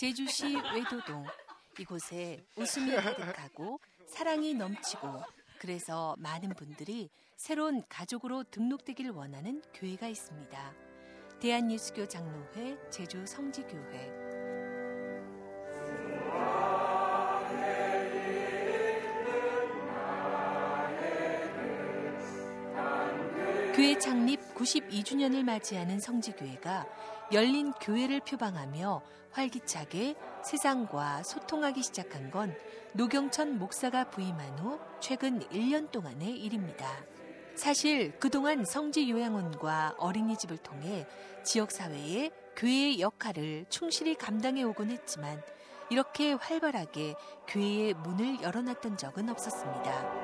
제주시 외도동 이곳에 웃음이 가득하고 사랑이 넘치고 그래서 많은 분들이 새로운 가족으로 등록되길 원하는 교회가 있습니다. 대한예수교 장로회 제주 성지교회 교회 창립 92주년을 맞이하는 성지교회가 열린 교회를 표방하며 활기차게 세상과 소통하기 시작한 건 노경천 목사가 부임한 후 최근 1년 동안의 일입니다. 사실 그동안 성지 요양원과 어린이집을 통해 지역사회에 교회의 역할을 충실히 감당해 오곤 했지만 이렇게 활발하게 교회의 문을 열어놨던 적은 없었습니다.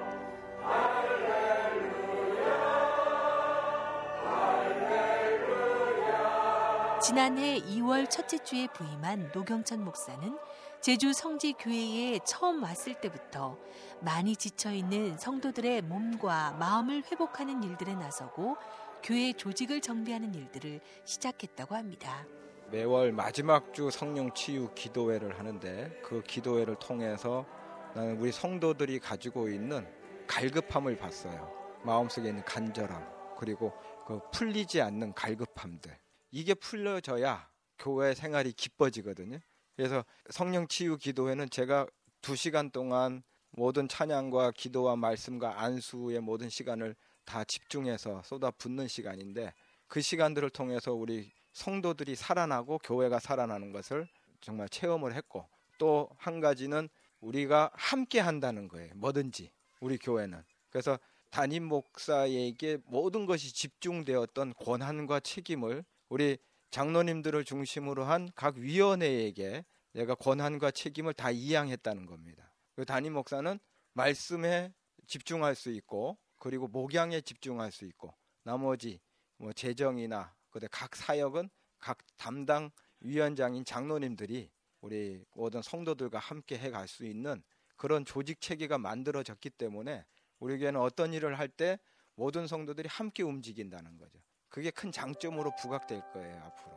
지난해 2월 첫째 주에 부임한 노경천 목사는 제주 성지교회에 처음 왔을 때부터 많이 지쳐있는 성도들의 몸과 마음을 회복하는 일들에 나서고 교회 조직을 정비하는 일들을 시작했다고 합니다. 매월 마지막 주 성령 치유 기도회를 하는데 그 기도회를 통해서 나는 우리 성도들이 가지고 있는 갈급함을 봤어요. 마음속에 있는 간절함 그리고 그 풀리지 않는 갈급함들 이게 풀려져야 교회 생활이 기뻐지거든요. 그래서 성령 치유 기도회는 제가 두 시간 동안 모든 찬양과 기도와 말씀과 안수의 모든 시간을 다 집중해서 쏟아붓는 시간인데 그 시간들을 통해서 우리 성도들이 살아나고 교회가 살아나는 것을 정말 체험을 했고 또 한 가지는 우리가 함께 한다는 거예요. 뭐든지 우리 교회는. 그래서 담임 목사에게 모든 것이 집중되었던 권한과 책임을 우리 장로님들을 중심으로 한 각 위원회에게 내가 권한과 책임을 다 이양했다는 겁니다. 그 담임 목사는 말씀에 집중할 수 있고 그리고 목양에 집중할 수 있고 나머지 뭐 재정이나 그대 각 사역은 각 담당 위원장인 장로님들이 우리 모든 성도들과 함께 해 갈 수 있는 그런 조직 체계가 만들어졌기 때문에 우리 교회는 어떤 일을 할 때 모든 성도들이 함께 움직인다는 거죠. 그게 큰 장점으로 부각될 거예요, 앞으로.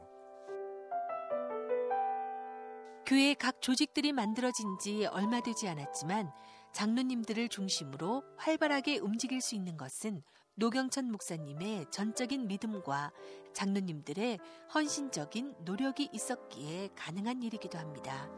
교회 각 조직들이 만들어진 지 얼마 되지 않았지만 장로님들을 중심으로 활발하게 움직일 수 있는 것은 노경천 목사님의 전적인 믿음과 장로님들의 헌신적인 노력이 있었기에 가능한 일이기도 합니다.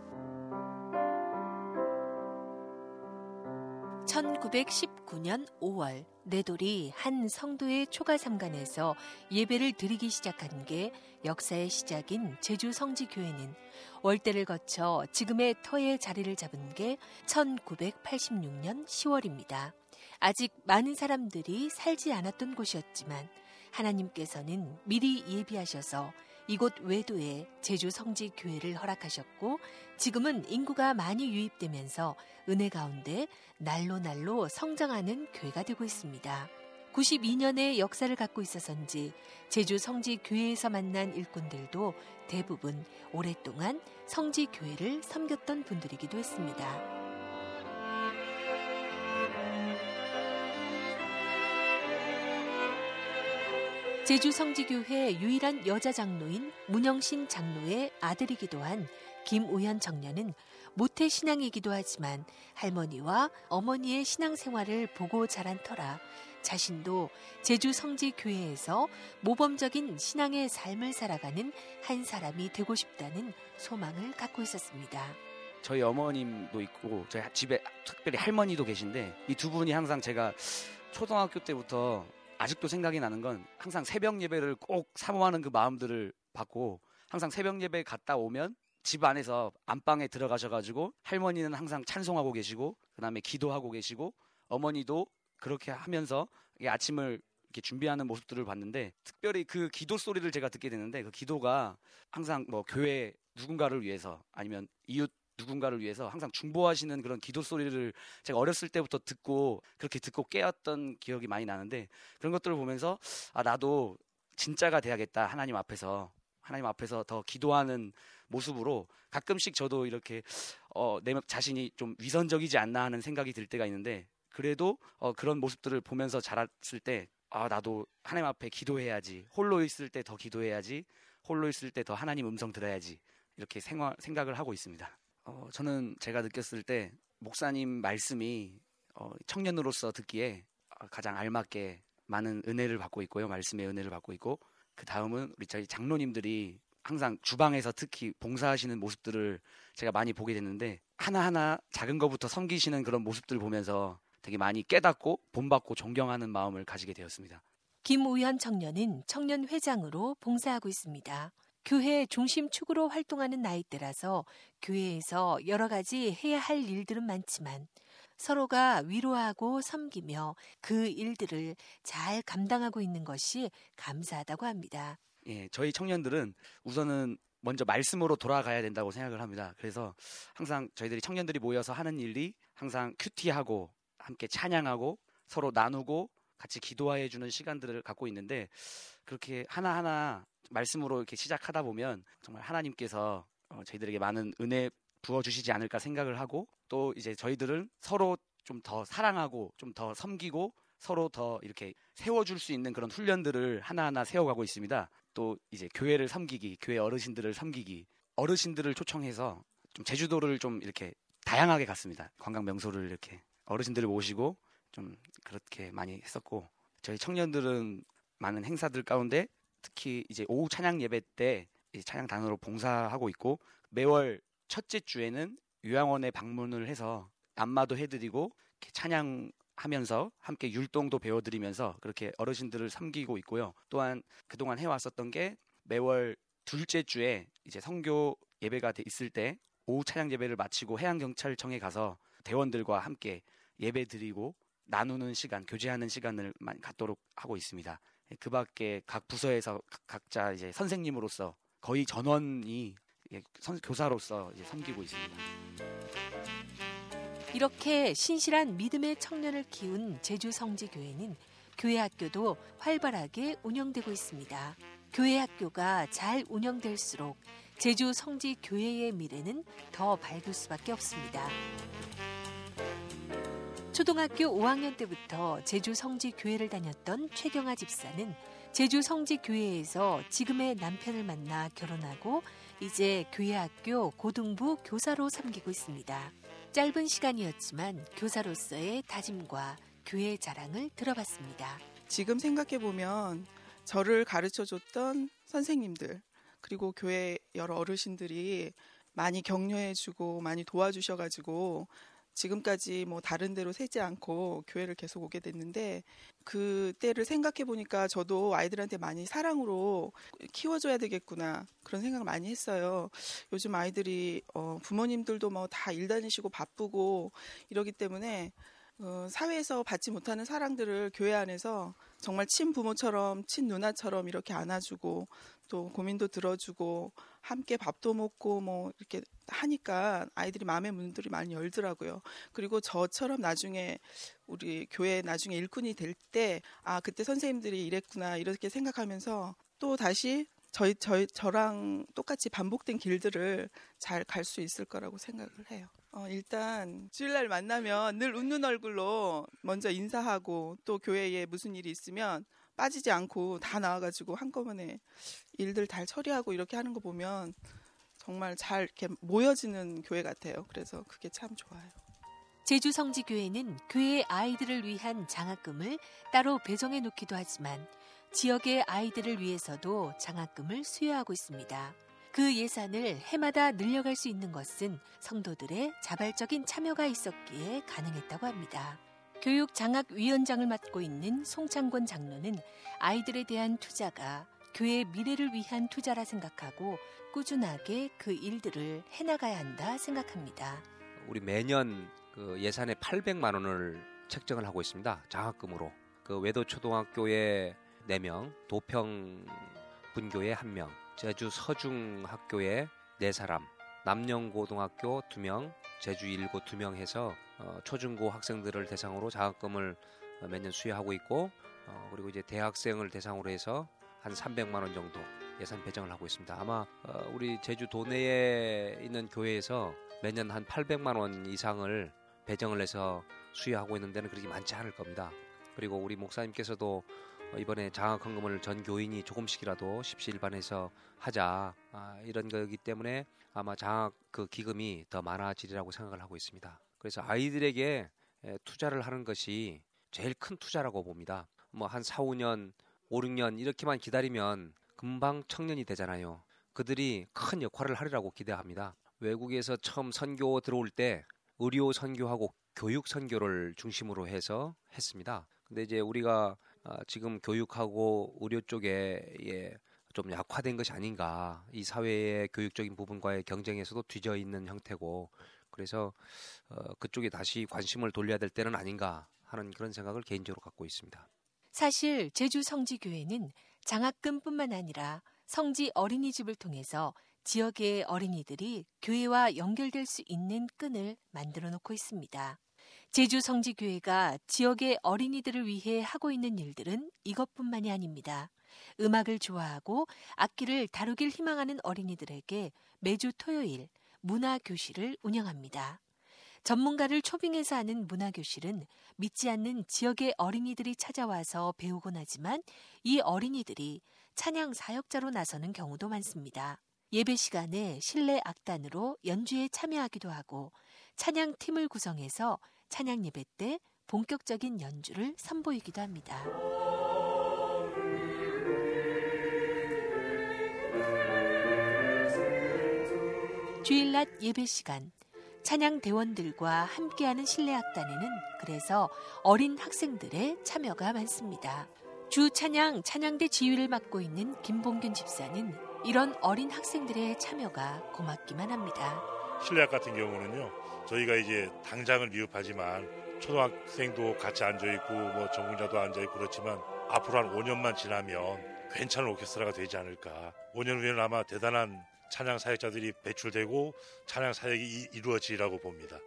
1919년 5월 내돌이 한 성도의 초가삼간에서 예배를 드리기 시작한 게 역사의 시작인 제주 성지교회는 월대를 거쳐 지금의 터에 자리를 잡은 게 1986년 10월입니다. 아직 많은 사람들이 살지 않았던 곳이었지만 하나님께서는 미리 예비하셔서 이곳 외도에 제주 성지 교회를 허락하셨고 지금은 인구가 많이 유입되면서 은혜 가운데 날로 날로 성장하는 교회가 되고 있습니다. 92년의 역사를 갖고 있어서인지 제주 성지 교회에서 만난 일꾼들도 대부분 오랫동안 성지 교회를 섬겼던 분들이기도 했습니다. 제주 성지교회 유일한 여자 장로인 문영신 장로의 아들이기도 한 김우현 청년은 모태 신앙이기도 하지만 할머니와 어머니의 신앙 생활을 보고 자란 터라 자신도 제주 성지 교회에서 모범적인 신앙의 삶을 살아가는 한 사람이 되고 싶다는 소망을 갖고 있었습니다. 저희 어머님도 있고 저희 집에 특별히 할머니도 계신데 이 두 분이 항상 제가 초등학교 때부터 아직도 생각이 나는 건 항상 새벽 예배를 꼭 사모하는 그 마음들을 받고 항상 새벽 예배 갔다 오면 집 안에서 안방에 들어가셔가지고 할머니는 항상 찬송하고 계시고 그다음에 기도하고 계시고 어머니도 그렇게 하면서 아침을 이렇게 준비하는 모습들을 봤는데 특별히 그 기도 소리를 제가 듣게 되는데 그 기도가 항상 뭐 교회 누군가를 위해서 아니면 이웃 누군가를 위해서 항상 중보하시는 그런 기도 소리를 제가 어렸을 때부터 듣고 그렇게 듣고 깨었던 기억이 많이 나는데 그런 것들을 보면서 아 나도 진짜가 돼야겠다 하나님 앞에서 하나님 앞에서 더 기도하는 모습으로 가끔씩 저도 이렇게 어, 내 자신이 좀 위선적이지 않나 하는 생각이 들 때가 있는데 그래도 어, 그런 모습들을 보면서 자랐을 때 아, 나도 하나님 앞에 기도해야지. 홀로 있을 때 더 기도해야지. 홀로 있을 때 더 하나님 음성 들어야지. 이렇게 생활, 생각을 하고 있습니다. 어, 저는 제가 느꼈을 때 목사님 말씀이 어, 청년으로서 듣기에 가장 알맞게 많은 은혜를 받고 있고요. 말씀의 은혜를 받고 있고 그 다음은 우리 저희 장로님들이 항상 주방에서 특히 봉사하시는 모습들을 제가 많이 보게 됐는데 하나하나 작은 것부터 섬기시는 그런 모습들을 보면서 되게 많이 깨닫고 본받고 존경하는 마음을 가지게 되었습니다. 김우현 청년은 청년 회장으로 봉사하고 있습니다. 교회 중심 축으로 활동하는 나이대라서 교회에서 여러 가지 해야 할 일들은 많지만 서로가 위로하고 섬기며 그 일들을 잘 감당하고 있는 것이 감사하다고 합니다. 예, 저희 청년들은 우선은 먼저 말씀으로 돌아가야 된다고 생각을 합니다. 그래서 항상 저희들이 청년들이 모여서 하는 일이 항상 큐티하고 함께 찬양하고 서로 나누고 같이 기도해 주는 시간들을 갖고 있는데 그렇게 하나하나 말씀으로 이렇게 시작하다 보면 정말 하나님께서 어, 저희들에게 많은 은혜 부어 주시지 않을까 생각을 하고 또 이제 저희들은 서로 좀 더 사랑하고 좀 더 섬기고 서로 더 이렇게 세워줄 수 있는 그런 훈련들을 하나하나 세워가고 있습니다. 또 이제 교회를 섬기기, 교회 어르신들을 섬기기, 어르신들을 초청해서 좀 제주도를 좀 이렇게 다양하게 갔습니다. 관광 명소를 이렇게 어르신들을 모시고 좀 그렇게 많이 했었고 저희 청년들은 많은 행사들 가운데 특히 이제 오후 찬양 예배 때 찬양 단으로 봉사하고 있고 매월 첫째 주에는 요양원에 방문을 해서 안마도 해드리고 찬양 하면서 함께 율동도 배워드리면서 그렇게 어르신들을 섬기고 있고요. 또한 그동안 해왔었던 게 매월 둘째 주에 이제 성교 예배가 있을 때 오후 찬양 예배를 마치고 해양경찰청에 가서 대원들과 함께 예배 드리고 나누는 시간, 교제하는 시간을 갖도록 하고 있습니다. 그 밖에 각 부서에서 각자 이제 선생님으로서 거의 전원이 선, 교사로서 이제 섬기고 있습니다. 이렇게 신실한 믿음의 청년을 키운 제주 성지교회는 교회 학교도 활발하게 운영되고 있습니다. 교회 학교가 잘 운영될수록 제주 성지 교회의 미래는 더 밝을 수밖에 없습니다. 초등학교 5학년 때부터 제주 성지 교회를 다녔던 최경아 집사는 제주 성지 교회에서 지금의 남편을 만나 결혼하고 이제 교회 학교 고등부 교사로 섬기고 있습니다. 짧은 시간이었지만 교사로서의 다짐과 교회 자랑을 들어봤습니다. 지금 생각해 보면 저를 가르쳐 줬던 선생님들 그리고 교회 여러 어르신들이 많이 격려해 주고 많이 도와주셔 가지고 지금까지 뭐 다른 데로 새지 않고 교회를 계속 오게 됐는데 그 때를 생각해 보니까 저도 아이들한테 많이 사랑으로 키워줘야 되겠구나 그런 생각을 많이 했어요. 요즘 아이들이 어 부모님들도 뭐 다 일 다니시고 바쁘고 이러기 때문에 어 사회에서 받지 못하는 사랑들을 교회 안에서 정말 친부모처럼 친누나처럼 이렇게 안아주고 또 고민도 들어주고 함께 밥도 먹고 뭐 이렇게 하니까 아이들이 마음의 문들이 많이 열더라고요. 그리고 저처럼 나중에 우리 교회 나중에 일꾼이 될 때 아 그때 선생님들이 이랬구나 이렇게 생각하면서 또 다시 저희 저희 저랑 똑같이 반복된 길들을 잘 갈 수 있을 거라고 생각을 해요. 어, 일단 주일날 만나면 늘 웃는 얼굴로 먼저 인사하고 또 교회에 무슨 일이 있으면 빠지지 않고 다 나와가지고 한꺼번에 일들 잘 처리하고 이렇게 하는 거 보면 정말 잘 이렇게 모여지는 교회 같아요. 그래서 그게 참 좋아요. 제주 성지교회는 교회 아이들을 위한 장학금을 따로 배정해 놓기도 하지만 지역의 아이들을 위해서도 장학금을 수여하고 있습니다. 그 예산을 해마다 늘려갈 수 있는 것은 성도들의 자발적인 참여가 있었기에 가능했다고 합니다. 교육장학위원장을 맡고 있는 송창권 장로는 아이들에 대한 투자가 교회의 미래를 위한 투자라 생각하고 꾸준하게 그 일들을 해나가야 한다 생각합니다. 우리 매년 그 예산의 800만 원을 책정을 하고 있습니다. 장학금으로. 그 외도 초등학교에 4명, 도평 분교에 1명, 제주 서중 학교에 4사람, 남영고등학교 2명, 제주 일고 2명 해서 어, 초중고 학생들을 대상으로 장학금을 매년 수여하고 있고 어, 그리고 이제 대학생을 대상으로 해서 한 300만 원 정도 예산 배정을 하고 있습니다. 아마 어, 우리 제주 도내에 있는 교회에서 매년 한 800만 원 이상을 배정을 해서 수여하고 있는 데는 그렇게 많지 않을 겁니다. 그리고 우리 목사님께서도 어, 이번에 장학 헌금을 전 교인이 조금씩이라도 십시일반에서 하자 아, 이런 거기 때문에 아마 장학 그 기금이 더 많아지리라고 생각을 하고 있습니다. 그래서 아이들에게 투자를 하는 것이 제일 큰 투자라고 봅니다. 뭐 한 4, 5년, 5, 6년 이렇게만 기다리면 금방 청년이 되잖아요. 그들이 큰 역할을 하리라고 기대합니다. 외국에서 처음 선교 들어올 때 의료 선교하고 교육 선교를 중심으로 해서 했습니다. 근데 이제 우리가 아, 지금 교육하고 의료 쪽에 예, 좀 약화된 것이 아닌가. 이 사회의 교육적인 부분과의 경쟁에서도 뒤져 있는 형태고 그래서 어, 그쪽에 다시 관심을 돌려야 될 때는 아닌가 하는 그런 생각을 개인적으로 갖고 있습니다. 사실 제주 성지교회는 장학금뿐만 아니라 성지 어린이집을 통해서 지역의 어린이들이 교회와 연결될 수 있는 끈을 만들어 놓고 있습니다. 제주 성지교회가 지역의 어린이들을 위해 하고 있는 일들은 이것뿐만이 아닙니다. 음악을 좋아하고 악기를 다루길 희망하는 어린이들에게 매주 토요일 문화교실을 운영합니다. 전문가를 초빙해서 하는 문화교실은 믿지 않는 지역의 어린이들이 찾아와서 배우곤 하지만 이 어린이들이 찬양 사역자로 나서는 경우도 많습니다. 예배 시간에 실내 악단으로 연주에 참여하기도 하고 찬양 팀을 구성해서 찬양 예배 때 본격적인 연주를 선보이기도 합니다. 주일 낮 예배 시간 찬양 대원들과 함께하는 실내악단에는 그래서 어린 학생들의 참여가 많습니다. 주 찬양 찬양대 지휘를 맡고 있는 김봉균 집사는 이런 어린 학생들의 참여가 고맙기만 합니다. 실내악 같은 경우는요, 저희가 이제 당장을 미흡하지만 초등학생도 같이 앉아 있고 뭐 전공자도 앉아 있고 그렇지만 앞으로 한 5년만 지나면 괜찮은 오케스트라가 되지 않을까. 5년 후에는 아마 대단한 찬양 사역자들이 배출되고 찬양 사역이 이루어지라고 봅니다.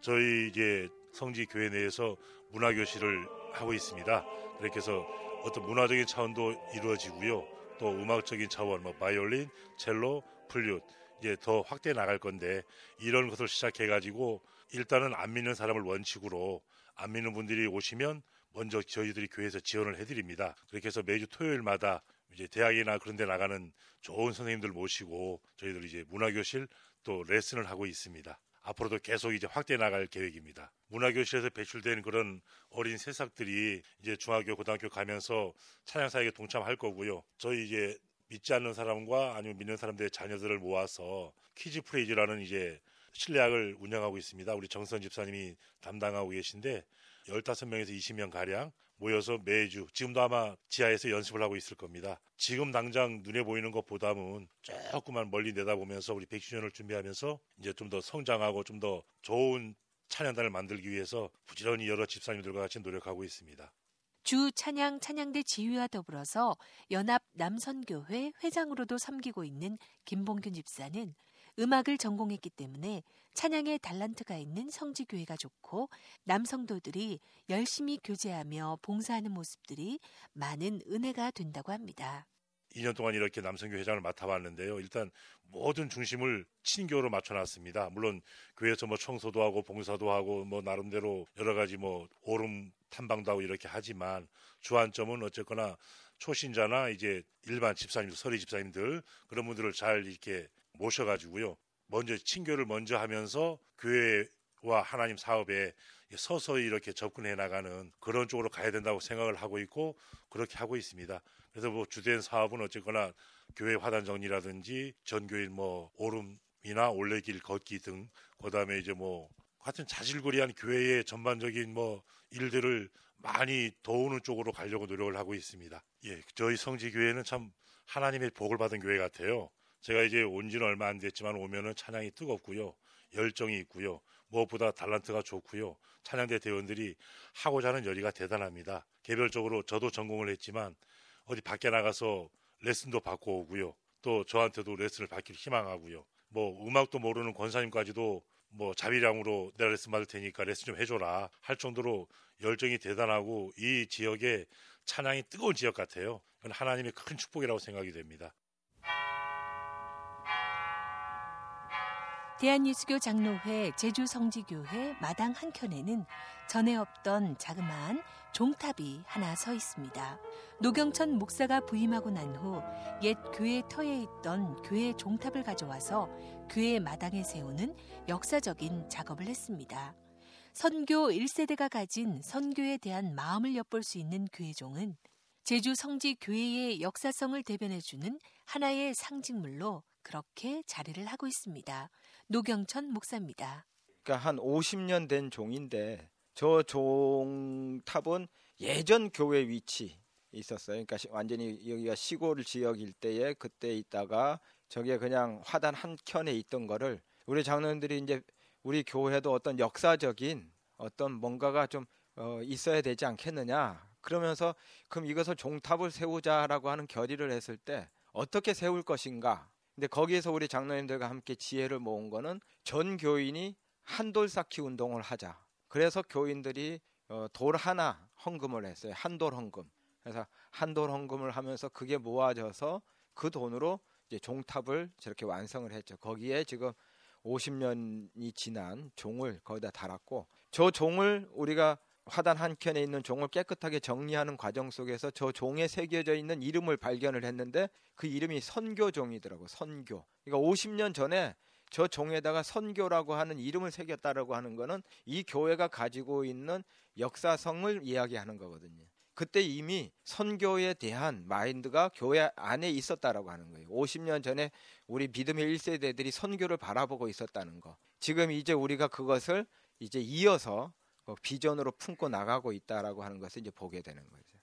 저희 이제 성지 교회 내에서 문화 교실을 하고 있습니다. 그렇게 해서 어떤 문화적인 차원도 이루어지고요. 또 음악적인 차원, 뭐 바이올린, 첼로, 플룻 이제 더 확대해 나갈 건데 이런 것을 시작해 가지고 일단은 안 믿는 사람을 원칙으로 안 믿는 분들이 오시면 먼저 저희들이 교회에서 지원을 해드립니다. 그렇게 해서 매주 토요일마다 이제 대학이나 그런 데 나가는 좋은 선생님들 모시고 저희들 이제 문화교실 또 레슨을 하고 있습니다. 앞으로도 계속 이제 확대해 나갈 계획입니다. 문화교실에서 배출된 그런 어린 새싹들이 이제 중학교, 고등학교 가면서 찬양사역에 동참할 거고요. 저희 이제 믿지 않는 사람과 아니면 믿는 사람들의 자녀들을 모아서 Kids Praise라는 이제 실내악을 운영하고 있습니다. 우리 정선 집사님이 담당하고 계신데 15명에서 20명 가량 모여서 매주 지금도 아마 지하에서 연습을 하고 있을 겁니다. 지금 당장 눈에 보이는 것보다는 조금만 멀리 내다보면서 우리 100주년을 준비하면서 이제 좀 더 성장하고 좀 더 좋은 찬양단을 만들기 위해서 부지런히 여러 집사님들과 같이 노력하고 있습니다. 주 찬양 찬양대 지휘와 더불어서 연합 남선교회 회장으로도 섬기고 있는 김봉균 집사는 음악을 전공했기 때문에 찬양의 달란트가 있는 성지교회가 좋고 남성도들이 열심히 교제하며 봉사하는 모습들이 많은 은혜가 된다고 합니다. 2년 동안 이렇게 남성교 회장을 맡아봤는데요. 일단 모든 중심을 친교로 맞춰놨습니다. 물론 교회에서 뭐 청소도 하고 봉사도 하고 뭐 나름대로 여러 가지 뭐 오름 탐방도 하고 이렇게 하지만 주안점은 어쨌거나 초신자나 이제 일반 집사님, 서리 집사님들 그런 분들을 잘 이렇게 모셔가지고요. 먼저 친교를 먼저 하면서 교회와 하나님 사업에 서서히 이렇게 접근해 나가는 그런 쪽으로 가야 된다고 생각을 하고 있고 그렇게 하고 있습니다. 그래서 뭐 주된 사업은 어쨌거나 교회 화단 정리라든지 전교인 뭐 오름이나 올레길 걷기 등 그다음에 이제 뭐 같은 자질구리한 교회의 전반적인 뭐 일들을 많이 도우는 쪽으로 가려고 노력을 하고 있습니다. 예, 저희 성지 교회는 참 하나님의 복을 받은 교회 같아요. 제가 이제 온 지는 얼마 안 됐지만 오면은 찬양이 뜨겁고요. 열정이 있고요. 무엇보다 달란트가 좋고요. 찬양대 대원들이 하고자 하는 열의가 대단합니다. 개별적으로 저도 전공을 했지만 어디 밖에 나가서 레슨도 받고 오고요. 또 저한테도 레슨을 받기를 희망하고요. 뭐 음악도 모르는 권사님까지도 뭐 자비량으로 내가 레슨 받을 테니까 레슨 좀 해줘라 할 정도로 열정이 대단하고 이 지역에 찬양이 뜨거운 지역 같아요. 그건 하나님의 큰 축복이라고 생각이 됩니다. 대한예수교 장로회 제주성지교회 마당 한켠에는 전에 없던 자그마한 종탑이 하나 서 있습니다. 노경천 목사가 부임하고 난 후 옛 교회 터에 있던 교회 종탑을 가져와서 교회 마당에 세우는 역사적인 작업을 했습니다. 선교 1세대가 가진 선교에 대한 마음을 엿볼 수 있는 교회종은 제주 성지 교회의 역사성을 대변해주는 하나의 상징물로 그렇게 자리를 하고 있습니다. 노경천 목사입니다. 그러니까 한 50년 된 종인데 저 종탑은 예전 교회 위치 있었어요. 그러니까 완전히 여기가 시골 지역일 때에 그때 있다가 저게 그냥 화단 한 켠에 있던 거를 우리 장로님들이 이제 우리 교회도 어떤 역사적인 어떤 뭔가가 좀 어, 있어야 되지 않겠느냐. 그러면서 그럼 이것을 종탑을 세우자라고 하는 결의를 했을 때 어떻게 세울 것인가. 근데 거기에서 우리 장로님들과 함께 지혜를 모은 거는 전 교인이 한돌 쌓기 운동을 하자. 그래서 교인들이 어, 돌 하나 헌금을 했어요. 한돌 헌금. 그래서 한돌 헌금을 하면서 그게 모아져서 그 돈으로 이제 종탑을 저렇게 완성을 했죠. 거기에 지금 50년이 지난 종을 거기다 달았고 저 종을 우리가 화단 한 켠에 있는 종을 깨끗하게 정리하는 과정 속에서 저 종에 새겨져 있는 이름을 발견을 했는데 그 이름이 선교종이더라고 선교. 그러니까 50년 전에 저 종에다가 선교라고 하는 이름을 새겼다라고 하는 거는 이 교회가 가지고 있는 역사성을 이야기하는 거거든요. 그때 이미 선교에 대한 마인드가 교회 안에 있었다라고 하는 거예요. 50년 전에 우리 믿음의 1세대들이 선교를 바라보고 있었다는 거. 지금 이제 우리가 그것을 이제 이어서 비전으로 품고 나가고 있다라고 하는 것을 이제 보게 되는 거죠.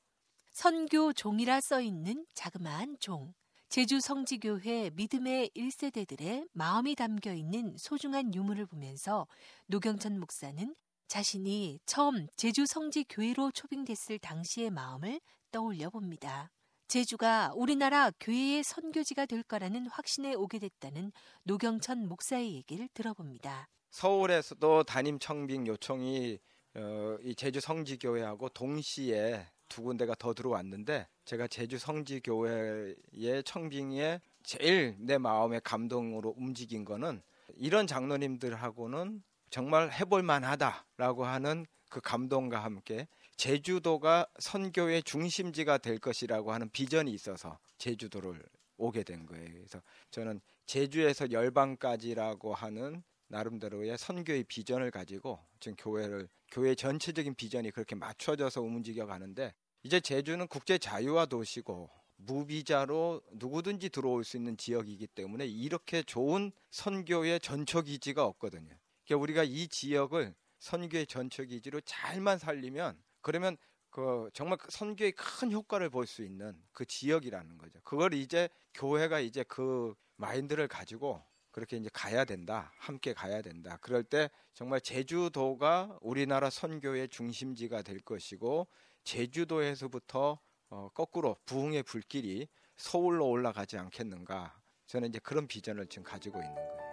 선교 종이라 써 있는 자그마한 종. 제주 성지교회 믿음의 1세대들의 마음이 담겨 있는 소중한 유물을 보면서 노경천 목사는 자신이 처음 제주 성지교회로 초빙됐을 당시의 마음을 떠올려 봅니다. 제주가 우리나라 교회의 선교지가 될 거라는 확신에 오게 됐다는 노경천 목사의 얘기를 들어봅니다. 서울에서도 담임 청빙 요청이 어, 이 제주 성지교회하고 동시에 두 군데가 더 들어왔는데 제가 제주 성지교회의 청빙에 제일 내 마음의 감동으로 움직인 거는 이런 장로님들하고는 정말 해볼 만하다라고 하는 그 감동과 함께 제주도가 선교의 중심지가 될 것이라고 하는 비전이 있어서 제주도를 오게 된 거예요. 그래서 저는 제주에서 열방까지라고 하는 나름대로의 선교의 비전을 가지고 지금 교회를 교회 전체적인 비전이 그렇게 맞춰져서 움직여 가는데 이제 제주는 국제 자유화 도시고 무비자로 누구든지 들어올 수 있는 지역이기 때문에 이렇게 좋은 선교의 전초 기지가 없거든요. 그러니까 우리가 이 지역을 선교의 전초 기지로 잘만 살리면 그러면 그 정말 그 선교의 큰 효과를 볼 수 있는 그 지역이라는 거죠. 그걸 이제 교회가 이제 그 마인드를 가지고 그렇게 이제 가야 된다. 함께 가야 된다. 그럴 때 정말 제주도가 우리나라 선교의 중심지가 될 것이고 제주도에서부터 어, 거꾸로 부흥의 불길이 서울로 올라가지 않겠는가. 저는 이제 그런 비전을 지금 가지고 있는 거예요.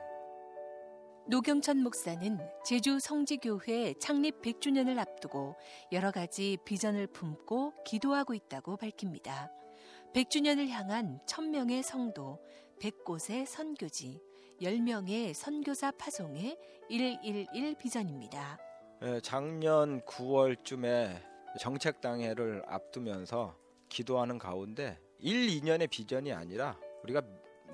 노경천 목사는 제주 성지교회 창립 100주년을 앞두고 여러 가지 비전을 품고 기도하고 있다고 밝힙니다. 100주년을 향한 1000명의 성도, 100곳의 선교지, 10명의 선교사 파송의 111 비전입니다. 예, 작년 9월쯤에 정책당회를 앞두면서 기도하는 가운데 1, 2년의 비전이 아니라 우리가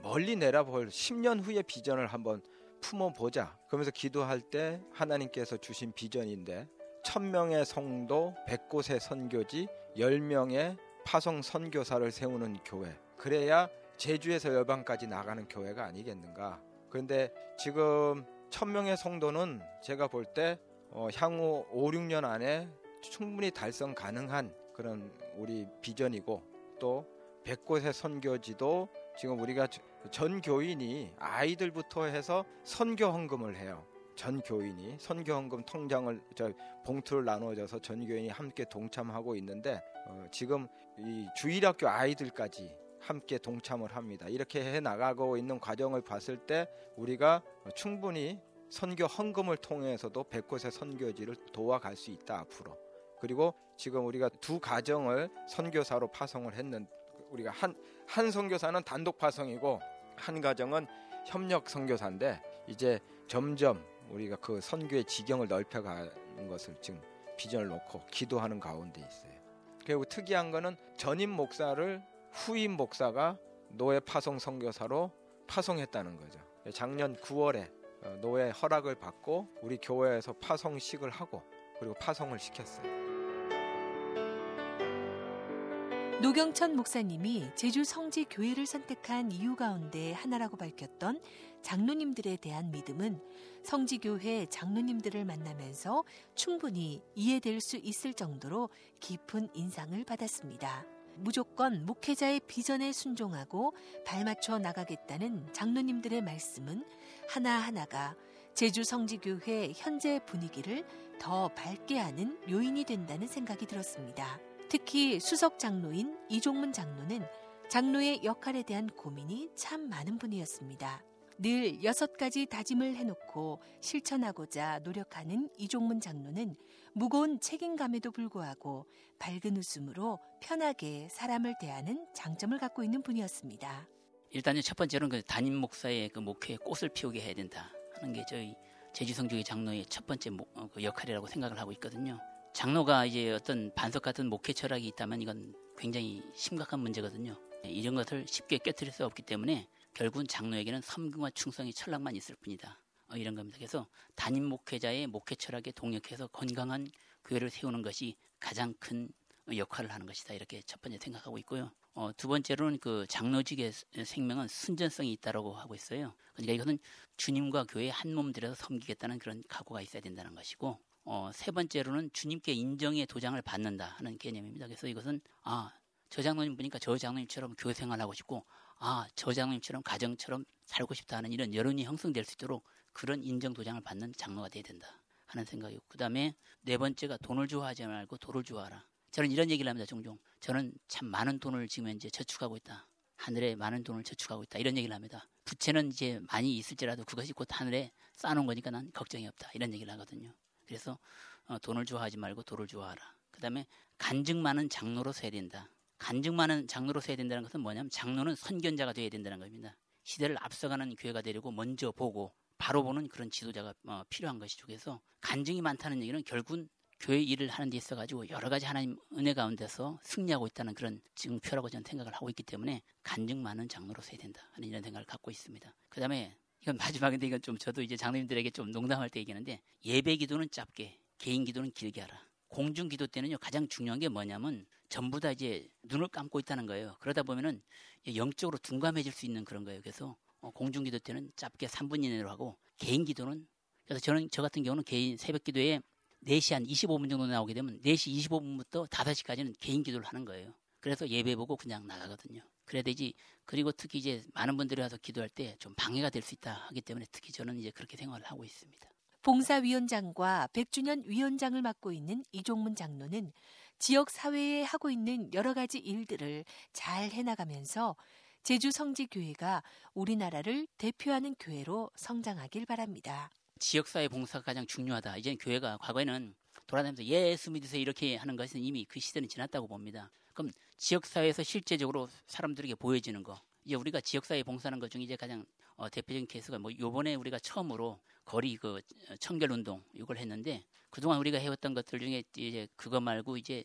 멀리 내다볼 10년 후의 비전을 한번 품어보자. 그러면서 기도할 때 하나님께서 주신 비전인데 천명의 성도, 백곳의 선교지, 열명의 파송 선교사를 세우는 교회. 그래야 제주에서 열방까지 나가는 교회가 아니겠는가. 그런데 지금 천명의 성도는 제가 볼때 어, 향후 5, 6년 안에 충분히 달성 가능한 그런 우리 비전이고 또 백곳의 선교지도 지금 우리가 전 교인이 아이들부터 해서 선교 헌금을 해요. 전 교인이 선교 헌금 통장을 저 봉투를 나눠줘서 전 교인이 함께 동참하고 있는데 어, 지금 이 주일학교 아이들까지 함께 동참을 합니다. 이렇게 해 나가고 있는 과정을 봤을 때 우리가 충분히 선교 헌금을 통해서도 백곳의 선교지를 도와갈 수 있다 앞으로. 그리고 지금 우리가 두 가정을 선교사로 파송을 했는 우리가 한 한 선교사는 단독 파송이고 한 가정은 협력 선교사인데 이제 점점 우리가 그 선교의 지경을 넓혀가는 것을 지금 비전을 놓고 기도하는 가운데 있어요. 그리고 특이한 거는 전임 목사를 후임 목사가 노예 파송 선교사로 파송했다는 거죠. 작년 9월에 어, 노예 허락을 받고 우리 교회에서 파송식을 하고 그리고 파송을 시켰어요. 노경천 목사님이 제주 성지 교회를 선택한 이유 가운데 하나라고 밝혔던 장로님들에 대한 믿음은 성지 교회 장로님들을 만나면서 충분히 이해될 수 있을 정도로 깊은 인상을 받았습니다. 무조건 목회자의 비전에 순종하고 발맞춰 나가겠다는 장로님들의 말씀은 하나하나가 제주 성지교회 현재 분위기를 더 밝게 하는 요인이 된다는 생각이 들었습니다. 특히 수석 장로인 이종문 장로는 장로의 역할에 대한 고민이 참 많은 분이었습니다. 늘 여섯 가지 다짐을 해놓고 실천하고자 노력하는 이종문 장로는 무거운 책임감에도 불구하고 밝은 웃음으로 편하게 사람을 대하는 장점을 갖고 있는 분이었습니다. 일단은 첫 번째로는 그 담임 목사의 그 목회에 꽃을 피우게 해야 된다 하는 게 저희 제주성교회 장로의 첫 번째 어, 그 역할이라고 생각을 하고 있거든요. 장로가 이제 어떤 반석 같은 목회 철학이 있다면 이건 굉장히 심각한 문제거든요. 네, 이런 것을 쉽게 깨뜨릴 수 없기 때문에 결국은 장로에게는 섬금과 충성이 철학만 있을 뿐이다. 어, 이런 겁니다. 그래서 담임 목회자의 목회 철학에 동력해서 건강한 교회를 세우는 것이 가장 큰 역할을 하는 것이다. 이렇게 첫 번째 생각하고 있고요. 어, 두 번째로는 그 장로직의 생명은 순전성이 있다라고 하고 있어요. 그러니까 이것은 주님과 교회 한 몸 들여서 섬기겠다는 그런 각오가 있어야 된다는 것이고 어, 세 번째로는 주님께 인정의 도장을 받는다 하는 개념입니다. 그래서 이것은 아, 저 장로님 보니까 저 장로님처럼 교회 생활하고 싶고 아, 저 장로님처럼 가정처럼 살고 싶다 하는 이런 여론이 형성될 수 있도록 그런 인정 도장을 받는 장로가 돼야 된다 하는 생각이고 그 다음에 네 번째가 돈을 좋아하지 말고 도를 좋아하라. 저는 이런 얘기를 합니다. 종종 저는 참 많은 돈을 지금 현재 저축하고 있다. 하늘에 많은 돈을 저축하고 있다. 이런 얘기를 합니다. 부채는 이제 많이 있을지라도 그것이 곧 하늘에 쌓아놓은 거니까 난 걱정이 없다. 이런 얘기를 하거든요. 그래서 어, 돈을 좋아하지 말고 도를 좋아하라. 그 다음에 간증 많은 장로로 서야 된다. 간증 많은 장로로 서야 된다는 것은 뭐냐면 장로는 선견자가 되어야 된다는 겁니다. 시대를 앞서가는 교회가 되려고 먼저 보고 바로 보는 그런 지도자가 어, 필요한 것이죠. 그래서 간증이 많다는 얘기는 결국은 교회 일을 하는 데 있어가지고 여러 가지 하나님 은혜 가운데서 승리하고 있다는 그런 증표라고 저는 생각을 하고 있기 때문에 간증 많은 장로로 서야 된다 하는 이런 생각을 갖고 있습니다. 그 다음에 이건 마지막인데 이건 좀 저도 이제 장로님들에게 좀 농담할 때 얘기하는데 예배 기도는 짧게 개인 기도는 길게 하라. 공중 기도 때는요 가장 중요한 게 뭐냐면 전부 다 이제 눈을 감고 있다는 거예요. 그러다 보면은 영적으로 둔감해질 수 있는 그런 거예요. 그래서 어, 공중 기도 때는 짧게 3분 이내로 하고 개인 기도는 그래서 저는 저 같은 경우는 개인 새벽 기도에 4시 한 25분 정도 나오게 되면 4시 25분부터 5시까지는 개인 기도를 하는 거예요. 그래서 예배 보고 그냥 나가거든요. 그래야 되지. 그리고 특히 이제 많은 분들이 와서 기도할 때 좀 방해가 될 수 있다 하기 때문에 특히 저는 이제 그렇게 생활을 하고 있습니다. 봉사위원장과 100주년 위원장을 맡고 있는 이종문 장로는 지역 사회에 하고 있는 여러 가지 일들을 잘 해나가면서 제주 성지교회가 우리나라를 대표하는 교회로 성장하길 바랍니다. 지역사회 봉사가 가장 중요하다. 이제 교회가 과거에는 돌아다니면서 예수 믿으세요 이렇게 하는 것은 이미 그 시대는 지났다고 봅니다. 그럼 지역사회에서 실제적으로 사람들에게 보여지는 거. 이제 우리가 지역사회 봉사하는 것 중에 이제 가장 어, 대표적인 케이스가 뭐 요번에 우리가 처음으로 거리 그 청결 운동 이걸 했는데 그동안 우리가 해왔던 것들 중에 이제 그거 말고 이제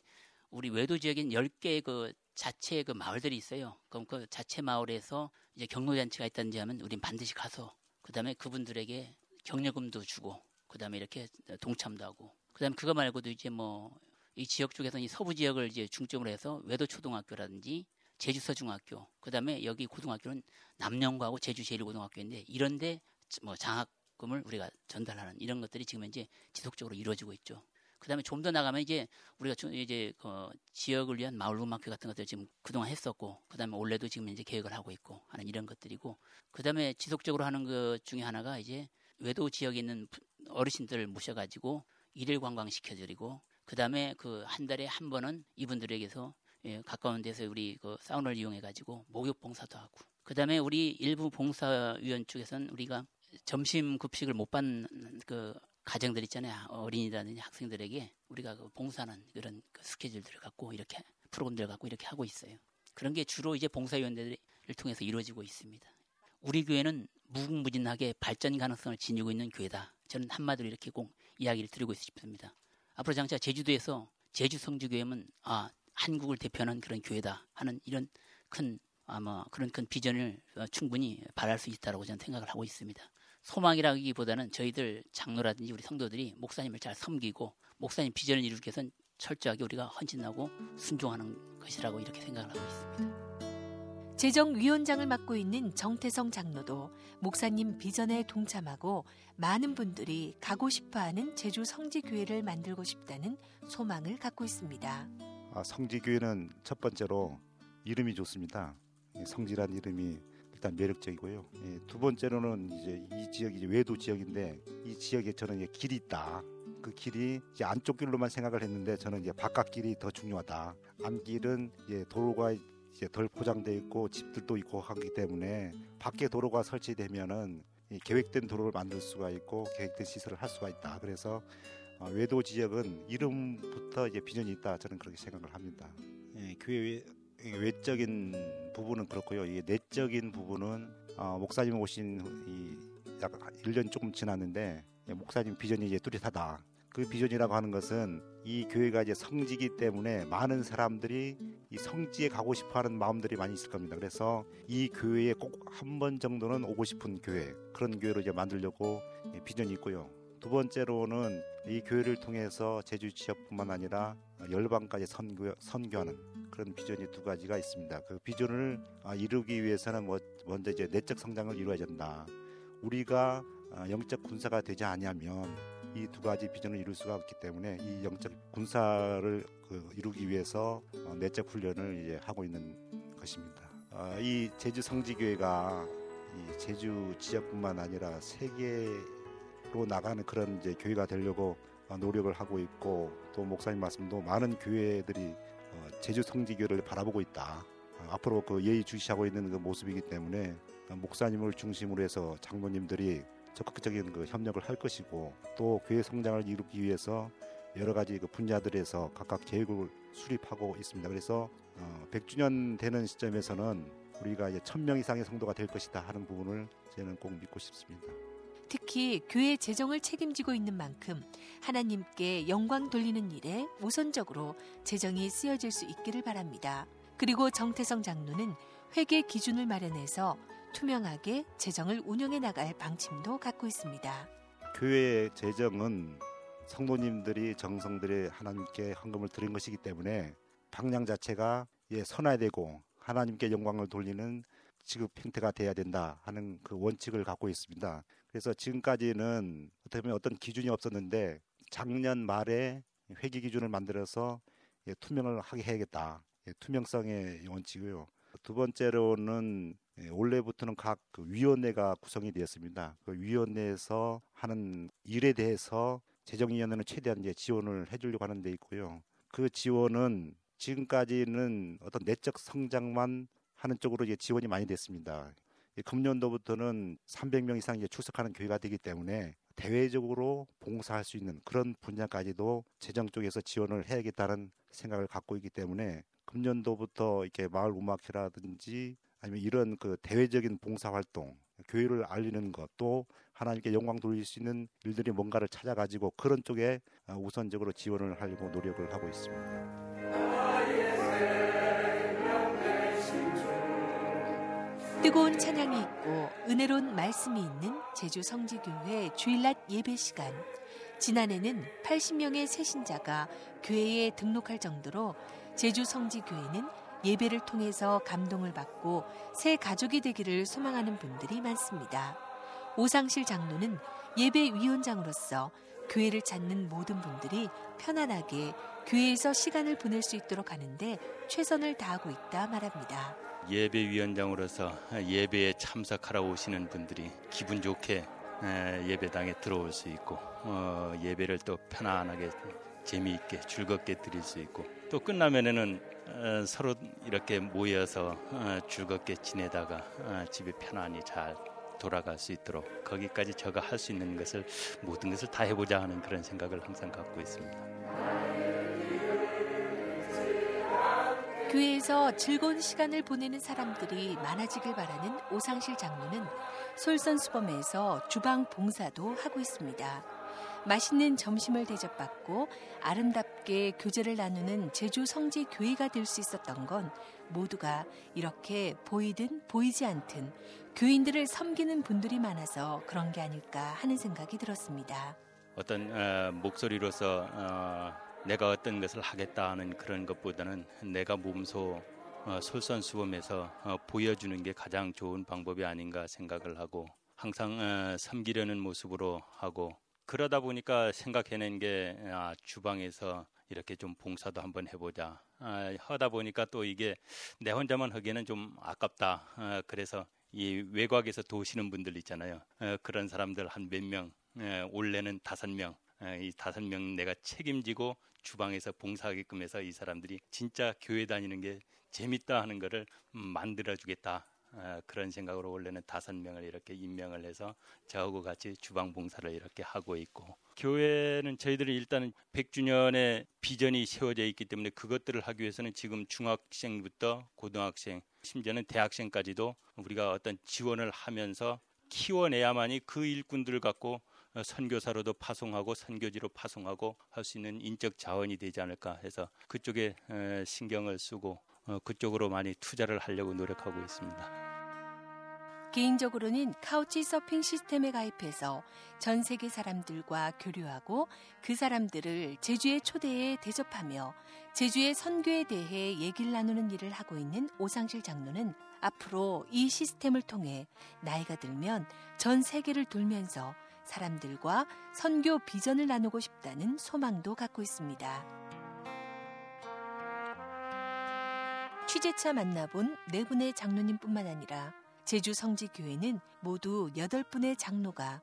우리 외도 지역인 10개의 그 자체 그 마을들이 있어요. 그럼 그 자체 마을에서 이제 경로잔치가 있다든지 하면 우린 반드시 가서 그 다음에 그분들에게 격려금도 주고 그 다음에 이렇게 동참도 하고 그 다음에 그거 말고도 이제 뭐 이 지역 쪽에서는 이 서부 지역을 이제 중점으로 해서 외도 초등학교라든지 제주서 중학교 그 다음에 여기 고등학교는 남영구하고 제주 제일고등학교인데 이런데 뭐 장학금을 우리가 전달하는 이런 것들이 지금 현재 지속적으로 이루어지고 있죠. 그다음에 좀 더 나가면 이제 우리가 이제 그 지역을 위한 마을 음악회 같은 것들 지금 그동안 했었고 그다음에 올해도 지금 이제 계획을 하고 있고 하는 이런 것들이고 그다음에 지속적으로 하는 것 중에 하나가 이제 외도 지역에 있는 어르신들을 모셔가지고 일일 관광 시켜드리고 그 다음에 그 한 달에 한 번은 이분들에게서 예, 가까운 데서 우리 그 사우나를 이용해가지고 목욕 봉사도 하고 그 다음에 우리 일부 봉사위원 쪽에서는 우리가 점심 급식을 못 받는 그 가정들 있잖아요 어린이라든지 학생들에게 우리가 그 봉사하는 그런 그 스케줄들을 갖고 이렇게 프로그램들을 갖고 이렇게 하고 있어요. 그런 게 주로 이제 봉사위원들을 통해서 이루어지고 있습니다. 우리 교회는 무궁무진하게 발전 가능성을 지니고 있는 교회다. 저는 한마디로 이렇게 꼭 이야기를 드리고 싶습니다. 앞으로 장차 제주도에서 제주 성주교회는 아 한국을 대표하는 그런 교회다 하는 이런 큰 아마 그런 큰 비전을 어, 충분히 바랄 수 있다고 저는 생각을 하고 있습니다. 소망이라기보다는 저희들 장로라든지 우리 성도들이 목사님을 잘 섬기고 목사님 비전을 이루기 위해서는 철저하게 우리가 헌신하고 순종하는 것이라고 이렇게 생각을 하고 있습니다. 재정위원장을 맡고 있는 정태성 장로도 목사님 비전에 동참하고 많은 분들이 가고 싶어하는 제주 성지교회를 만들고 싶다는 소망을 갖고 있습니다. 아, 성지교회는 첫 번째로 이름이 좋습니다. 성지란 이름이 일단 매력적이고요. 예, 두 번째로는 이제 이 지역이 이제 외도 지역인데 이 지역에 저는 이제 길이 있다. 그 길이 이제 안쪽 길로만 생각을 했는데 저는 이제 바깥 길이 더 중요하다. 안길은 이제 도로가 이제 덜 포장돼 있고 집들도 있고 하기 때문에 밖에 도로가 설치되면은 계획된 도로를 만들 수가 있고 계획된 시설을 할 수가 있다. 그래서 어, 외도 지역은 이름부터 이제 비전이 있다. 저는 그렇게 생각을 합니다. 예, 교회 외적인 부분은 그렇고요. 이게 내적인 부분은 어, 목사님 오신 이 약 1년 조금 지났는데 예, 목사님 비전이 이제 뚜렷하다. 그 비전이라고 하는 것은 이 교회가 이제 성지기 때문에 많은 사람들이 이 성지에 가고 싶어 하는 마음들이 많이 있을 겁니다. 그래서 이 교회에 꼭 한 번 정도는 오고 싶은 교회, 그런 교회로 이제 만들려고 비전이 있고요. 두 번째로는 이 교회를 통해서 제주 지역뿐만 아니라 열방까지 선교, 선교하는 그런 비전이 두 가지가 있습니다. 그 비전을 아, 이루기 위해서는 뭐 먼저 이제 내적 성장을 이루어야 된다. 우리가 아, 영적 군사가 되지 않으면 이 두 가지 비전을 이룰 수가 없기 때문에 이 영적 군사를 그 이루기 위해서 어, 내적 훈련을 이제 하고 있는 것입니다. 아, 이 제주 성지교회가 이 제주 지역뿐만 아니라 세계로 나가는 그런 이제 교회가 되려고 어, 노력을 하고 있고 또 목사님 말씀도 많은 교회들이 어, 제주 성지교를 바라보고 있다. 어, 앞으로 그 예의 주시하고 있는 그 모습이기 때문에 목사님을 중심으로 해서 장로님들이 적극적인 그 협력을 할 것이고 또 교회 성장을 이루기 위해서 여러 가지 그 분야들에서 각각 계획을 수립하고 있습니다. 그래서 어, 100주년 되는 시점에서는 우리가 이제 1000명 이상의 성도가 될 것이다 하는 부분을 저는 꼭 믿고 싶습니다. 특히 교회 재정을 책임지고 있는 만큼 하나님께 영광 돌리는 일에 우선적으로 재정이 쓰여질 수 있기를 바랍니다. 그리고 정태성 장로는 회계 기준을 마련해서 투명하게 재정을 운영해 나갈 방침도 갖고 있습니다. 교회 재정은 성도님들이 정성들이 하나님께 헌금을 드린 것이기 때문에 방향 자체가 예, 선화되고 하나님께 영광을 돌리는 지급 형태가 돼야 된다 하는 그 원칙을 갖고 있습니다. 그래서 지금까지는 어떻게 보면 어떤 기준이 없었는데 작년 말에 회계 기준을 만들어서 예, 투명을 하게 해야겠다. 예, 투명성의 원칙이고요. 두 번째로는 예, 올해부터는 각 그 위원회가 구성이 되었습니다. 그 위원회에서 하는 일에 대해서 재정위원회는 최대한 이제 지원을 해주려고 하는 데 있고요. 그 지원은 지금까지는 어떤 내적 성장만 하는 쪽으로 이제 지원이 많이 됐습니다. 금년도부터는 300명 이상 이제 출석하는 교회가 되기 때문에 대외적으로 봉사할 수 있는 그런 분야까지도 재정 쪽에서 지원을 해야겠다는 생각을 갖고 있기 때문에 금년도부터 이렇게 마을 음악회라든지 아니면 이런 그 대외적인 봉사 활동, 교회를 알리는 것, 또 하나님께 영광 돌릴 수 있는 일들이 뭔가를 찾아가지고 그런 쪽에 우선적으로 지원을 하려고 노력을 하고 있습니다. 뜨거운 찬양이 있고 은혜로운 말씀이 있는 제주 성지교회 주일낮 예배 시간. 지난해는 80명의 새신자가 교회에 등록할 정도로 제주 성지교회는 예배를 통해서 감동을 받고 새 가족이 되기를 소망하는 분들이 많습니다. 오상실 장로는 예배위원장으로서 교회를 찾는 모든 분들이 편안하게 교회에서 시간을 보낼 수 있도록 하는데 최선을 다하고 있다 말합니다. 예배위원장으로서 예배에 참석하러 오시는 분들이 기분 좋게 예배당에 들어올 수 있고 어, 예배를 또 편안하게 재미있게 즐겁게 드릴 수 있고 또 끝나면은 어, 서로 이렇게 모여서 어, 즐겁게 지내다가 집에 편안히 잘 돌아갈 수 있도록 거기까지 저가 할 수 있는 것을 모든 것을 다 해보자 하는 그런 생각을 항상 갖고 있습니다. 교회에서 즐거운 시간을 보내는 사람들이 많아지길 바라는 오상실 장로는 솔선수범에서 주방 봉사도 하고 있습니다. 맛있는 점심을 대접받고 아름답게 교제를 나누는 제주 성지 교회가 될 수 있었던 건 모두가 이렇게 보이든 보이지 않든 교인들을 섬기는 분들이 많아서 그런 게 아닐까 하는 생각이 들었습니다. 어떤 어, 목소리로서 어, 내가 어떤 것을 하겠다는 그런 것보다는 내가 몸소 어, 솔선수범해서 어, 보여주는 게 가장 좋은 방법이 아닌가 생각을 하고 항상 어, 섬기려는 모습으로 하고 그러다 보니까 생각해낸 게 아, 주방에서 이렇게 좀 봉사도 한번 해보자. 아, 하다 보니까 또 이게 내 혼자만 하기에는 좀 아깝다. 아, 그래서 이 외곽에서 도시는 분들 있잖아요. 어, 그런 사람들 한 몇명 올해는 다섯 명 이 다섯 명 내가 책임지고 주방에서 봉사하게끔 해서 이 사람들이 진짜 교회 다니는 게 재밌다 하는 거를 만들어 주겠다. 어, 그런 생각으로 원래는 다섯 명을 이렇게 임명을 해서 저하고 같이 주방 봉사를 이렇게 하고 있고 교회는 저희들이 일단은 100주년의 비전이 세워져 있기 때문에 그것들을 하기 위해서는 지금 중학생부터 고등학생 심지어는 대학생까지도 우리가 어떤 지원을 하면서 키워내야만이 그 일꾼들을 갖고 어, 선교사로도 파송하고 선교지로 파송하고 할 수 있는 인적 자원이 되지 않을까 해서 그쪽에 신경을 쓰고 어, 그쪽으로 많이 투자를 하려고 노력하고 있습니다. 개인적으로는 카우치 서핑 시스템에 가입해서 전 세계 사람들과 교류하고 그 사람들을 제주에 초대해 대접하며 제주의 선교에 대해 얘기를 나누는 일을 하고 있는 오상실 장로는 앞으로 이 시스템을 통해 나이가 들면 전 세계를 돌면서 사람들과 선교 비전을 나누고 싶다는 소망도 갖고 있습니다. 취재차 만나본 네 분의 장로님뿐만 아니라 제주 성지교회는 모두 여덟 분의 장로가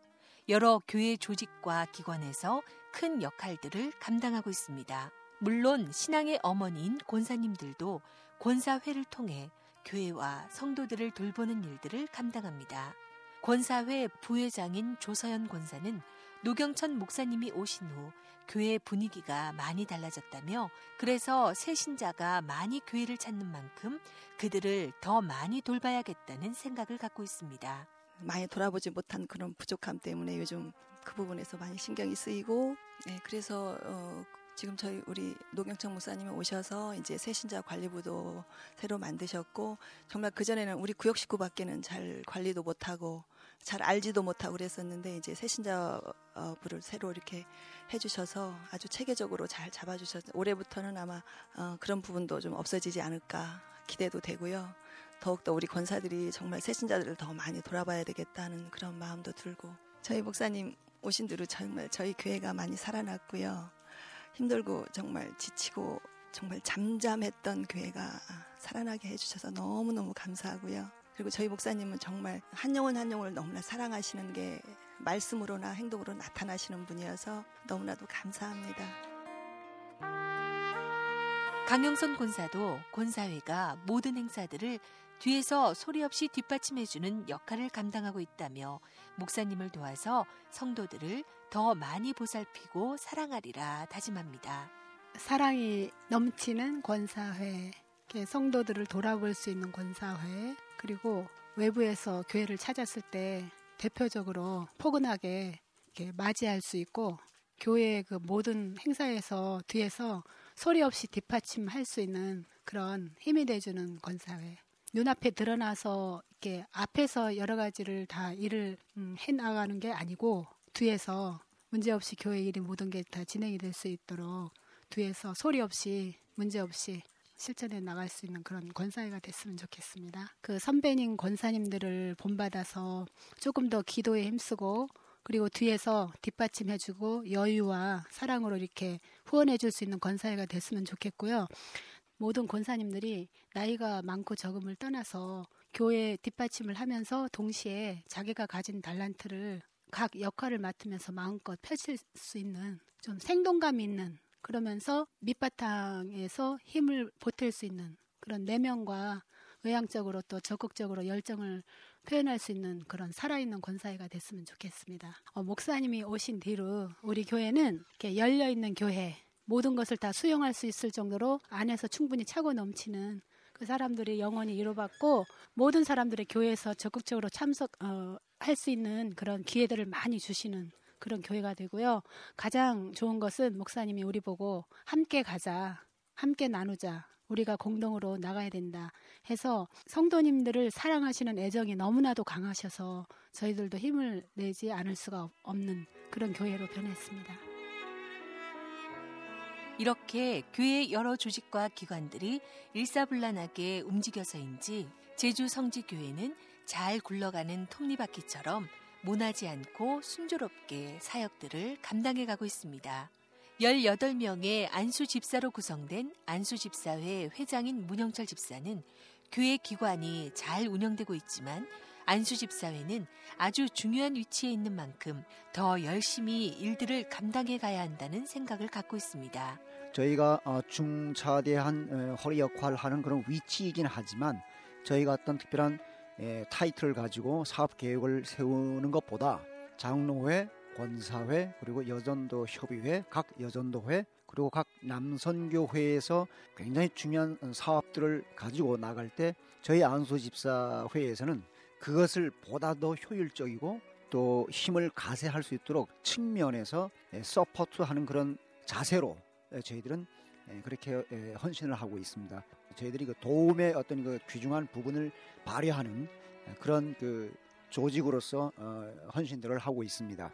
여러 교회 조직과 기관에서 큰 역할들을 감당하고 있습니다. 물론 신앙의 어머니인 권사님들도 권사회를 통해 교회와 성도들을 돌보는 일들을 감당합니다. 권사회 부회장인 조서연 권사는 노경천 목사님이 오신 후 교회 분위기가 많이 달라졌다며 그래서 새 신자가 많이 교회를 찾는 만큼 그들을 더 많이 돌봐야겠다는 생각을 갖고 있습니다. 많이 돌아보지 못한 그런 부족함 때문에 요즘 그 부분에서 많이 신경이 쓰이고 네, 그래서 어, 지금 저희 우리 노경청 목사님이 오셔서 이제 새신자 관리부도 새로 만드셨고 정말 그 전에는 우리 구역 식구밖에는 잘 관리도 못하고 잘 알지도 못하고 그랬었는데 이제 새신자부를 새로 이렇게 해주셔서 아주 체계적으로 잘 잡아주셔서 올해부터는 아마 어, 그런 부분도 좀 없어지지 않을까 기대도 되고요. 더욱더 우리 권사들이 정말 새신자들을 더 많이 돌아봐야 되겠다는 그런 마음도 들고 저희 목사님 오신 뒤로 정말 저희 교회가 많이 살아났고요. 힘들고 정말 지치고 정말 잠잠했던 교회가 살아나게 해주셔서 너무너무 감사하고요. 그리고 저희 목사님은 정말 한 영혼 한 영혼을 너무나 사랑하시는 게 말씀으로나 행동으로 나타나시는 분이어서 너무나도 감사합니다. 강영선 권사도 권사회가 모든 행사들을 뒤에서 소리 없이 뒷받침해주는 역할을 감당하고 있다며 목사님을 도와서 성도들을 더 많이 보살피고 사랑하리라 다짐합니다. 사랑이 넘치는 권사회, 성도들을 돌아볼 수 있는 권사회, 그리고 외부에서 교회를 찾았을 때 대표적으로 포근하게 맞이할 수 있고 교회의 그 모든 행사에서 뒤에서 소리 없이 뒷받침할 수 있는 그런 힘이 돼주는 권사회. 눈앞에 드러나서 이렇게 앞에서 여러 가지를 다 일을 음, 해 나가는 게 아니고 뒤에서 문제 없이 교회 일이 모든 게 다 진행이 될 수 있도록 뒤에서 소리 없이 문제 없이 실전에 나갈 수 있는 그런 권사회가 됐으면 좋겠습니다. 그 선배님 권사님들을 본받아서 조금 더 기도에 힘쓰고 그리고 뒤에서 뒷받침해주고 여유와 사랑으로 이렇게 후원해줄 수 있는 권사회가 됐으면 좋겠고요. 모든 권사님들이 나이가 많고 적음을 떠나서 교회 뒷받침을 하면서 동시에 자기가 가진 달란트를 각 역할을 맡으면서 마음껏 펼칠 수 있는 좀 생동감 있는 그러면서 밑바탕에서 힘을 보탤 수 있는 그런 내면과 외향적으로 또 적극적으로 열정을 표현할 수 있는 그런 살아있는 권사회가 됐으면 좋겠습니다. 어, 목사님이 오신 뒤로 우리 교회는 이렇게 열려 있는 교회, 모든 것을 다 수용할 수 있을 정도로 안에서 충분히 차고 넘치는 그 사람들이 영원히 이뤄받고 모든 사람들의 교회에서 적극적으로 참석 어, 할 수 있는 그런 기회들을 많이 주시는 그런 교회가 되고요. 가장 좋은 것은 목사님이 우리 보고 함께 가자, 함께 나누자, 우리가 공동으로 나가야 된다 해서 성도님들을 사랑하시는 애정이 너무나도 강하셔서 저희들도 힘을 내지 않을 수가 없는 그런 교회로 변했습니다. 이렇게 교회 여러 조직과 기관들이 일사불란하게 움직여서인지 제주 성지교회는 잘 굴러가는 톱니바퀴처럼 모나지 않고 순조롭게 사역들을 감당해 가고 있습니다. 18명의 안수 집사로 구성된 안수 집사회 회장인 문영철 집사는 교회 기관이 잘 운영되고 있지만 안수 집사회는 아주 중요한 위치에 있는 만큼 더 열심히 일들을 감당해 가야 한다는 생각을 갖고 있습니다. 저희가 어, 중차대한 어, 허리 역할을 하는 그런 위치이긴 하지만 저희가 어떤 특별한 타이틀을 가지고 사업 계획을 세우는 것보다 장로회, 권사회 그리고 여전도 협의회, 각 여전도회 그리고 각 남선교회에서 굉장히 중요한 사업들을 가지고 나갈 때 저희 안수집사회에서는 그것을 보다 더 효율적이고 또 힘을 가세할 수 있도록 측면에서 서포트하는 그런 자세로 저희들은 그렇게 헌신을 하고 있습니다. 저희들이 그 도움의 어떤 그 귀중한 부분을 발휘하는 그런 그 조직으로서 어, 헌신들을 하고 있습니다.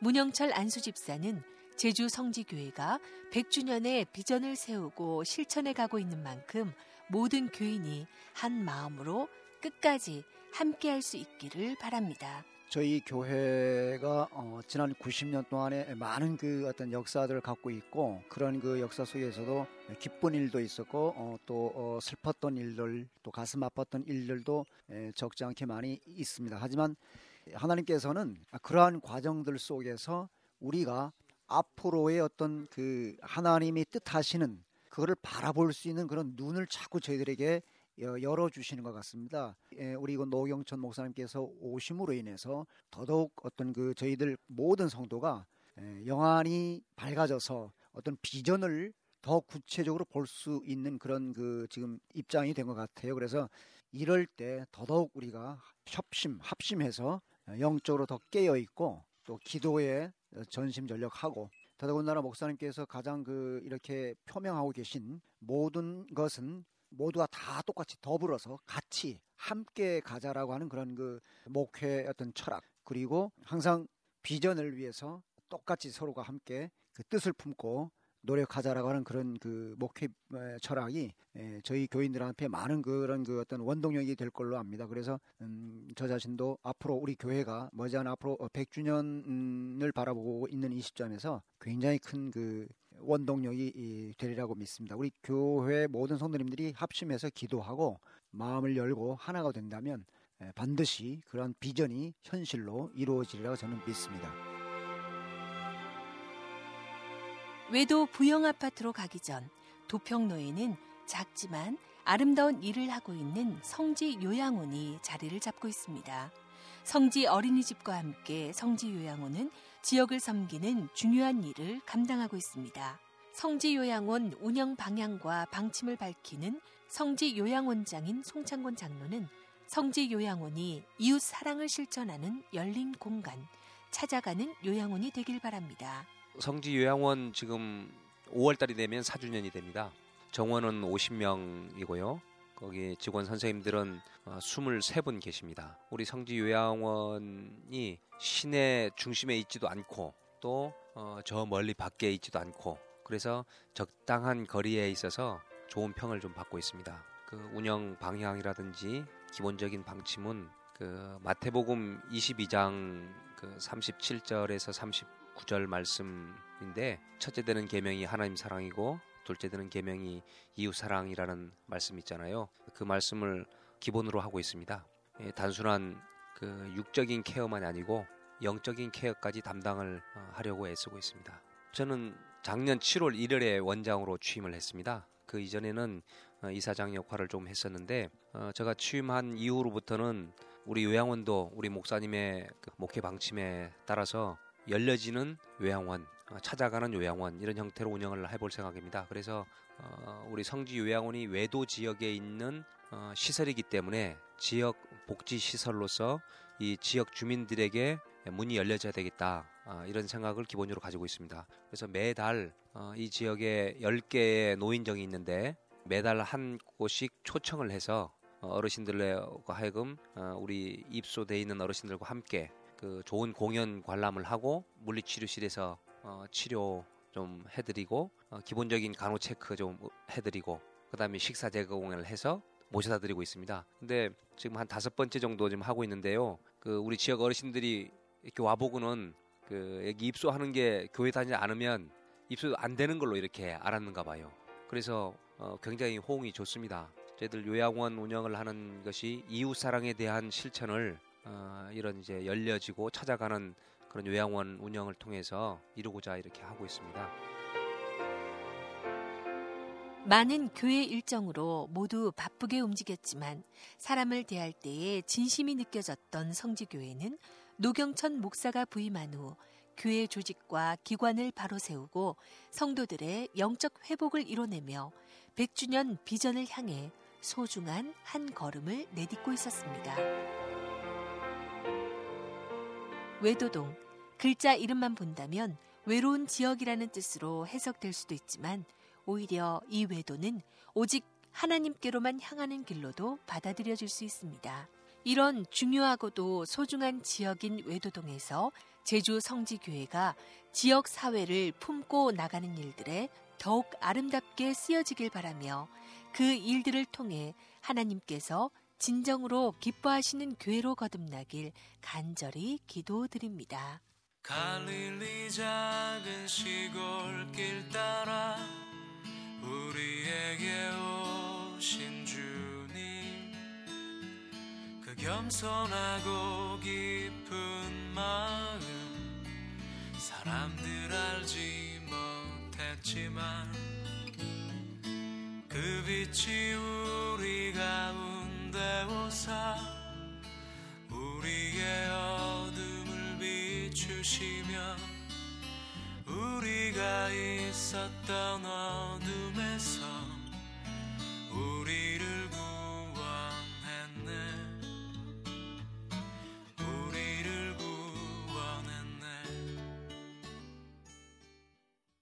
문영철 안수 집사는 제주 성지교회가 100주년의 비전을 세우고 실천해 가고 있는 만큼 모든 교인이 한 마음으로 끝까지 함께 할 수 있기를 바랍니다. 저희 교회가 어, 지난 90년 동안에 많은 그 어떤 역사들을 갖고 있고 그런 그 역사 속에서도 기쁜 일도 있었고 어, 또 어, 슬펐던 일들 또 가슴 아팠던 일들도 에, 적지 않게 많이 있습니다. 하지만 하나님께서는 그러한 과정들 속에서 우리가 앞으로의 어떤 그 하나님이 뜻하시는 그거를 바라볼 수 있는 그런 눈을 자꾸 저희들에게 열어주시는 것 같습니다. 예, 우리 이거 노경천 목사님께서 오심으로 인해서 더더욱 어떤 그 저희들 모든 성도가 예, 영안이 밝아져서 어떤 비전을 더 구체적으로 볼 수 있는 그런 그 지금 입장이 된 것 같아요. 그래서 이럴 때 더더욱 우리가 협심, 합심해서 영적으로 더 깨어 있고 또 기도에 전심 전력하고 더더군다나 목사님께서 가장 그 이렇게 표명하고 계신 모든 것은 모두가 다 똑같이 더불어서 같이 함께 가자라고 하는 그런 그 목회 어떤 철학 그리고 항상 비전을 위해서 똑같이 서로가 함께 그 뜻을 품고 노력하자라고 하는 그런 그 목회 철학이 저희 교인들한테 많은 그런 그 어떤 원동력이 될 걸로 압니다. 그래서 음, 저 자신도 앞으로 우리 교회가 머지않아 앞으로 100주년을 바라보고 있는 이 시점에서 굉장히 큰 그 원동력이 되리라고 믿습니다. 우리 교회 모든 성도님들이 합심해서 기도하고 마음을 열고 하나가 된다면 반드시 그런 비전이 현실로 이루어지리라고 저는 믿습니다. 외도 부영 아파트로 가기 전 도평로에는 작지만 아름다운 일을 하고 있는 성지 요양원이 자리를 잡고 있습니다. 성지 어린이집과 함께 성지 요양원은 지역을 섬기는 중요한 일을 감당하고 있습니다. 성지 요양원 운영 방향과 방침을 밝히는 성지 요양원장인 송창곤 장로는 성지 요양원이 이웃 사랑을 실천하는 열린 공간, 찾아가는 요양원이 되길 바랍니다. 성지 요양원 지금 5월달이 되면 4주년이 됩니다. 정원은 50명이고요. 거기 직원 선생님들은 23분 어, 계십니다. 우리 성지 요양원이 시내 중심에 있지도 않고 또저 어, 멀리 밖에 있지도 않고 그래서 적당한 거리에 있어서 좋은 평을 좀 받고 있습니다. 그 운영 방향이라든지 기본적인 방침은 그 마태복음 22장 그 37절에서 9절 말씀인데 첫째 되는 계명이 하나님 사랑이고 둘째 되는 계명이 이웃 사랑이라는 말씀 있잖아요. 그 말씀을 기본으로 하고 있습니다. 예, 단순한 그 육적인 케어만이 아니고 영적인 케어까지 담당을 어, 하려고 애쓰고 있습니다. 저는 작년 7월 1일에 원장으로 취임을 했습니다. 그 이전에는 어, 이사장 역할을 좀 했었는데 어, 제가 취임한 이후로부터는 우리 요양원도 우리 목사님의 그 목회 방침에 따라서 열려지는 요양원 어, 찾아가는 요양원 이런 형태로 운영을 해볼 생각입니다. 그래서 어, 우리 성지 요양원이 외도 지역에 있는 어, 시설이기 때문에 지역 복지 시설로서 이 지역 주민들에게 문이 열려져야 되겠다 어, 이런 생각을 기본적으로 가지고 있습니다. 그래서 매달 어, 이 지역에 10개의 노인정이 있는데 매달 한 곳씩 초청을 해서 어, 어르신들과 하여금 어, 우리 입소돼 있는 어르신들과 함께 그 좋은 공연 관람을 하고 물리치료실에서 어, 치료 좀 해드리고 어, 기본적인 간호 체크 좀 해드리고 그다음에 식사 제공을 해서 모셔다 드리고 있습니다. 근데 지금 한 다섯 번째 정도 지금 하고 있는데요. 그 우리 지역 어르신들이 이렇게 와보고는 그 여기 입소하는 게 교회 다니지 않으면 입소 안 되는 걸로 이렇게 알았는가 봐요. 그래서 어, 굉장히 호응이 좋습니다. 저희들 요양원 운영을 하는 것이 이웃 사랑에 대한 실천을 어, 이런 이제 열려지고 찾아가는 그런 요양원 운영을 통해서 이루고자 이렇게 하고 있습니다. 많은 교회 일정으로 모두 바쁘게 움직였지만 사람을 대할 때에 진심이 느껴졌던 성지교회는 노경천 목사가 부임한 후 교회 조직과 기관을 바로 세우고 성도들의 영적 회복을 이뤄내며 100주년 비전을 향해 소중한 한 걸음을 내딛고 있었습니다. 외도동 글자 이름만 본다면 외로운 지역이라는 뜻으로 해석될 수도 있지만 오히려 이 외도는 오직 하나님께로만 향하는 길로도 받아들여질 수 있습니다. 이런 중요하고도 소중한 지역인 외도동에서 제주 성지교회가 지역 사회를 품고 나가는 일들에 더욱 아름답게 쓰여지길 바라며 그 일들을 통해 하나님께서 진정으로 기뻐하시는 교회로 거듭나길 간절히 기도드립니다. 갈릴리 작은 시골길 따라 우리에게 오신 주님 그 겸손하고 깊은 마음 사람들 알지 못했지만 그 빛이 우리 가운데 인도사 우리의 어둠을 비추시며 우리가 있었던 어둠에서 우리를